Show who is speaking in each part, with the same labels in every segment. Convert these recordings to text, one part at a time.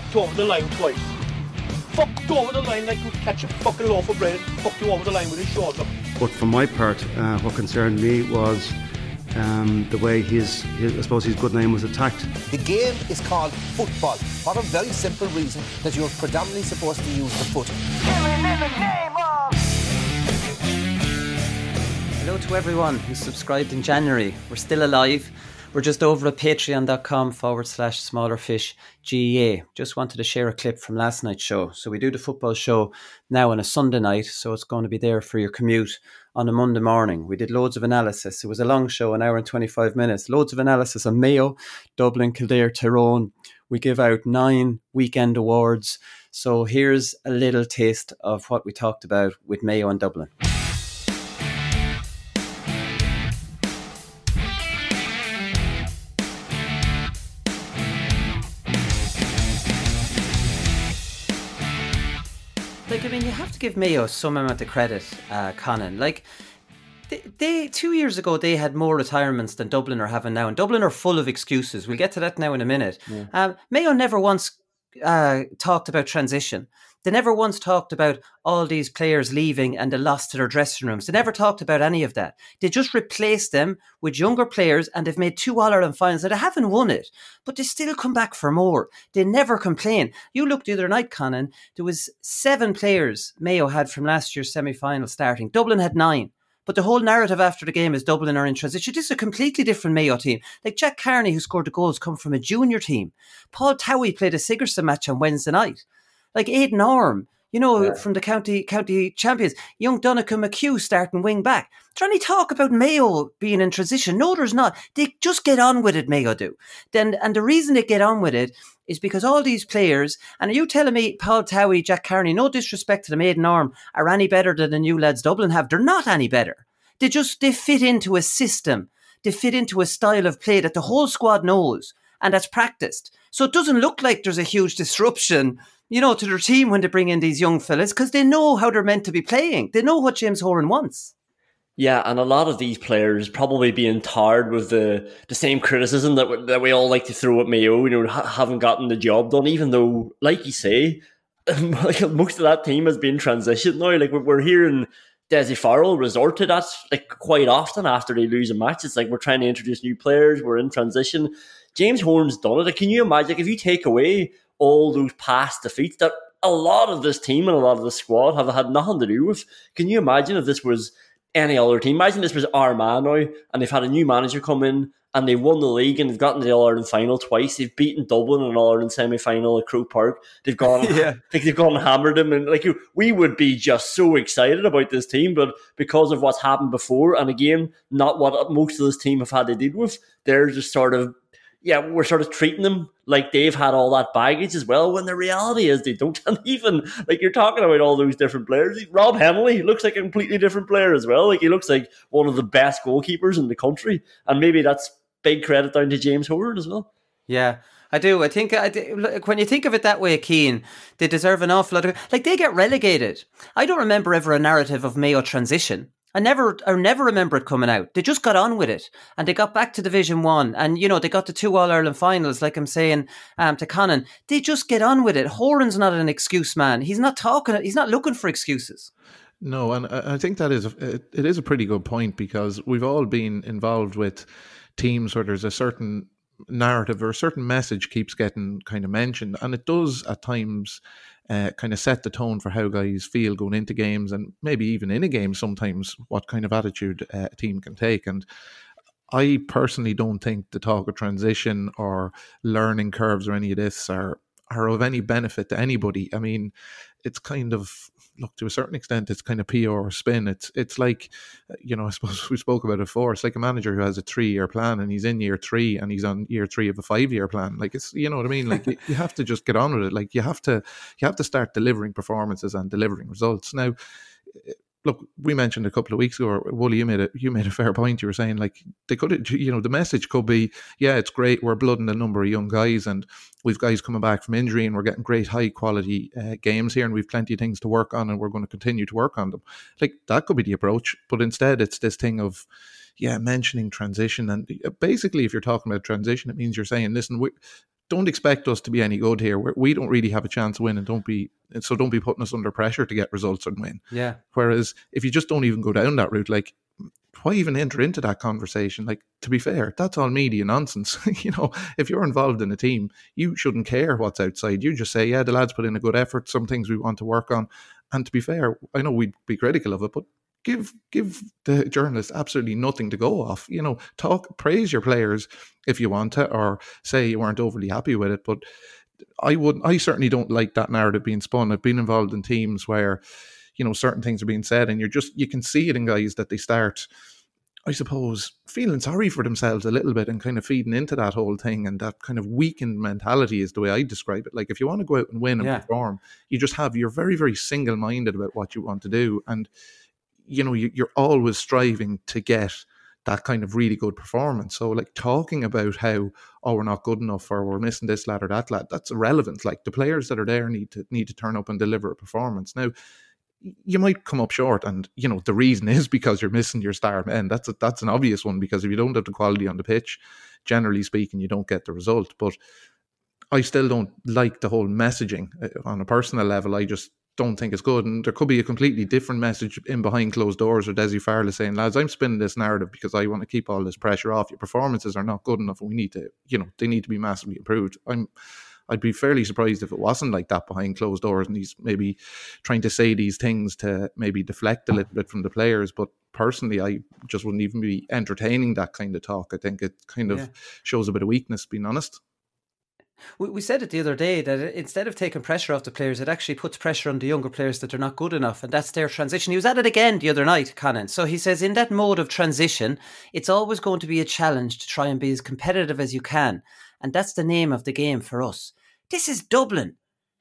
Speaker 1: fucked over the line twice. Fucked over the line like you'd catch a fucking loaf of bread and fucked you over the line with his shoulder.
Speaker 2: But for my part, uh, what concerned me was um, the way his, his, I suppose, his good name was attacked.
Speaker 3: The game is called football for a very simple reason that you're predominantly supposed to use the foot.
Speaker 4: Hello to everyone who subscribed in January. We're still alive. We're just over at patreon.com forward slash smaller fish GAA. Just wanted to share a clip from last night's show. So we do the football show now on a Sunday night, so it's going to be there for your commute on a Monday morning. We did loads of analysis. It was a long show, an hour and 25 minutes. Loads of analysis on Mayo, Dublin, Kildare, Tyrone. We give out nine weekend awards. So here's a little taste of what we talked about with Mayo and Dublin. Have to give Mayo some amount of credit, uh, Conan. Like they, they two years ago they had more retirements than Dublin are having now, and Dublin are full of excuses. We'll get to that now in a minute. Yeah. Um, Mayo never once uh, talked about transition. They never once talked about all these players leaving and the loss to their dressing rooms. They never talked about any of that. They just replaced them with younger players and they've made two All Ireland finals that they haven't won it, but they still come back for more. They never complain. You looked the other night, Conan, there was seven players Mayo had from last year's semi final starting. Dublin had nine. But the whole narrative after the game is Dublin are in transition. This is a completely different Mayo team. Like Jack Carney, who scored the goals, come from a junior team. Paul Towey played a Sigerson match on Wednesday night like Aidan Orme, you know, yeah. from the county county champions, young Donncha McHugh starting wing back. Trying to talk about Mayo being in transition? No, there's not. They just get on with it, Mayo do. Then and the reason they get on with it is because all these players, and are you telling me Paul Towey, Jack Carney, no disrespect to the Aidan Orme, are any better than the new lads Dublin have? They're not any better. They just they fit into a system. They fit into a style of play that the whole squad knows and that's practiced. So it doesn't look like there's a huge disruption you know, to their team when they bring in these young fellas because they know how they're meant to be playing. They know what James Horan wants.
Speaker 5: Yeah, and a lot of these players probably being tired with the the same criticism that we, that we all like to throw at Mayo. You know, ha- haven't gotten the job done, even though, like you say, most of that team has been transitioned now. Like we're hearing Dessie Farrell resort to that like quite often after they lose a match. It's like we're trying to introduce new players. We're in transition. James Horan's done it. Like, can you imagine? Like, if you take away all those past defeats that a lot of this team and a lot of the squad have had nothing to do with. Can you imagine if this was any other team? Imagine this was Armagh now and they've had a new manager come in and they won the league and they've gotten to the All Ireland final twice. They've beaten Dublin in an All Ireland semi final at Croke Park. They've gone, yeah. like they've gone and hammered them, and like we would be just so excited about this team, but because of what's happened before, and again, not what most of this team have had to deal with, they're just sort of yeah, we're sort of treating them like they've had all that baggage as well. When the reality is they don't. Even like you're talking about all those different players. Rob Hennelly looks like a completely different player as well. Like he looks like one of the best goalkeepers in the country, and maybe that's big credit down to James Horan as well.
Speaker 4: Yeah. I do. I think I do, when you think of it that way, Keen, they deserve an awful lot of like they get relegated. I don't remember ever a narrative of Mayo transition. I never, I never remember it coming out. They just got on with it, and they got back to Division One, and you know they got the two All Ireland finals. Like I'm saying um, to Conan, they just get on with it. Horan's not an excuse man. He's not talking. He's not looking for excuses.
Speaker 6: No, and I think that is a, it is a pretty good point because we've all been involved with teams where there's a certain narrative or a certain message keeps getting kind of mentioned, and it does at times uh, kind of set the tone for how guys feel going into games and maybe even in a game sometimes what kind of attitude uh, a team can take. And I personally don't think the talk of transition or learning curves or any of this are are of any benefit to anybody. I mean, it's kind of look to a certain extent it's kind of PR or spin. It's it's like uh, you know I suppose we spoke about it before. It's like a manager who has a three year plan and he's in year three and he's on year three of a five year plan. Like it's you know what I mean. Like you, you have to just get on with it. Like you have to you have to start delivering performances and delivering results now look, we mentioned a couple of weeks ago, or Wooly, you made a you made a fair point. You were saying like they could, you know, the message could be, yeah, it's great. We're blooding a number of young guys, and we've guys coming back from injury, and we're getting great high quality uh, games here, and we've plenty of things to work on, and we're going to continue to work on them. Like that could be the approach, but instead, it's this thing of yeah, mentioning transition, and uh, basically, if you're talking about transition, it means you're saying, listen, we don't expect us to be any good here. We're, we do not really have a chance to win, and don't be so don't be putting us under pressure to get results and win.
Speaker 4: Yeah.
Speaker 6: Whereas if you just don't even go down that route, like why even enter into that conversation? Like, to be fair, that's all media nonsense. you know, if you're involved in a team, you shouldn't care what's outside. You just say, yeah, the lads put in a good effort, some things we want to work on. And to be fair, I know we'd be critical of it, but give give the journalists absolutely nothing to go off. You know, talk praise your players if you want to, or say you weren't overly happy with it. But I would I certainly don't like that narrative being spun. I've been involved in teams where you know certain things are being said and you're just you can see it in guys that they start I suppose feeling sorry for themselves a little bit and kind of feeding into that whole thing and that kind of weakened mentality is the way I describe it. Like if you want to go out and win and yeah. perform, you just have you're very very single minded about what you want to do, and you know you, you're always striving to get that kind of really good performance. So like talking about how oh we're not good enough or we're missing this lad or that lad, that's irrelevant. Like the players that are there need to need to turn up and deliver a performance. Now you might come up short, and you know the reason is because you're missing your star men. That's a, that's an obvious one because if you don't have the quality on the pitch, generally speaking, you don't get the result. But I still don't like the whole messaging uh, on a personal level. I just don't think it's good, and there could be a completely different message in behind closed doors or Dessie Farrell saying, "Lads, I'm spinning this narrative because I want to keep all this pressure off. Your performances are not good enough, and we need to, you know, they need to be massively improved." I'm I'd be fairly surprised if it wasn't like that behind closed doors and he's maybe trying to say these things to maybe deflect a little bit from the players. But personally, I just wouldn't even be entertaining that kind of talk. I think it kind of yeah. shows a bit of weakness, being honest.
Speaker 4: We, we said it the other day that instead of taking pressure off the players, it actually puts pressure on the younger players that they're not good enough, and that's their transition. He was at it again the other night, Conan. So he says, in that mode of transition, it's always going to be a challenge to try and be as competitive as you can. And that's the name of the game for us. This is Dublin.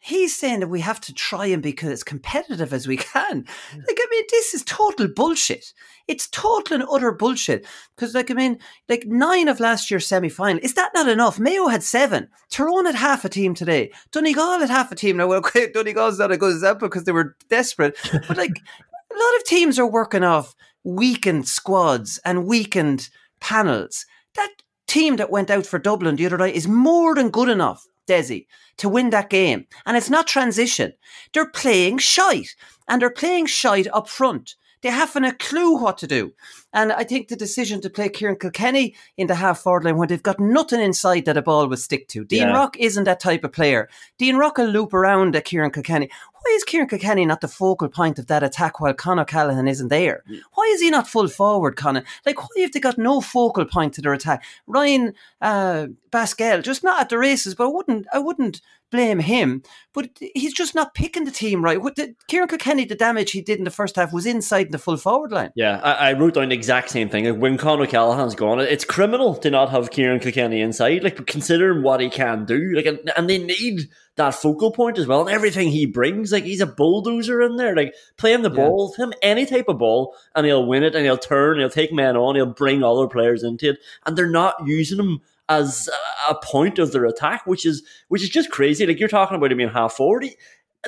Speaker 4: He's saying that we have to try and be as competitive as we can. Like, I mean, this is total bullshit. It's total and utter bullshit. Because, like, I mean, like nine of last year's semi final, is that not enough? Mayo had seven. Tyrone had half a team today. Donegal had half a team. Now, well, Donegal's not a good example because they were desperate. But, like, a lot of teams are working off weakened squads and weakened panels. That team that went out for Dublin the other night is more than good enough Dessie, to win that game. And it's not transition. They're playing shite. And they're playing shite up front. They haven't a clue what to do. And I think the decision to play Kieran Kilkenny in the half forward line when they've got nothing inside that a ball will stick to. Dean yeah. Rock isn't that type of player. Dean Rock will loop around at Kieran Kilkenny. Why is Kieran Kilkenny not the focal point of that attack while Con O'Callaghan isn't there? Why is he not full forward, Conor? Like, why have they got no focal point to their attack? Ryan uh, Basquel, just not at the races, but I wouldn't, I wouldn't blame him. But he's just not picking the team right. What the, Kieran Kilkenny, the damage he did in the first half was inside the full forward line.
Speaker 5: Yeah, I, I wrote down the exact same thing. when Con O'Callaghan's gone, it's criminal to not have Kieran Kilkenny inside. Like, considering what he can do, like, and, and they need that focal point as well, and everything he brings. Like he's a bulldozer in there. Like playing the yeah. ball, him any type of ball, and he'll win it, and he'll turn, he'll take men on, he'll bring other players into it, and they're not using him as a point of their attack, which is which is just crazy. Like you're talking about him being half forty.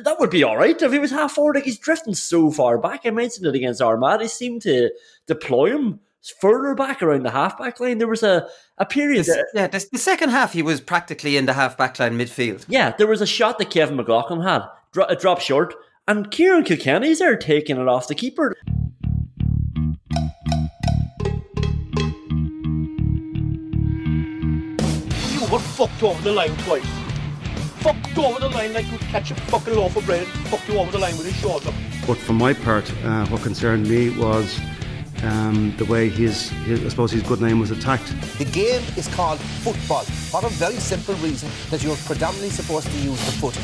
Speaker 5: That would be all right if he was half forward. Like he's drifting so far back. I mentioned it against Armagh. They seem to deploy him further back around the halfback line. There was a, a period.
Speaker 4: The, yeah, the, the, second half he was practically in the halfback line midfield.
Speaker 5: Yeah, there was a shot that Kevin McLoughlin had, dro- it dropped short, and Kieran Kilkenny's there taking it off the keeper.
Speaker 1: You were fucked over the line twice. Fucked over the line like you catch a fucking loaf of bread, fucked you over the line with his shoulder.
Speaker 2: But for my part, uh, what concerned me was um, the way his, his, I suppose his good name was attacked.
Speaker 3: The game is called football for a very simple reason that you're predominantly supposed to use the foot.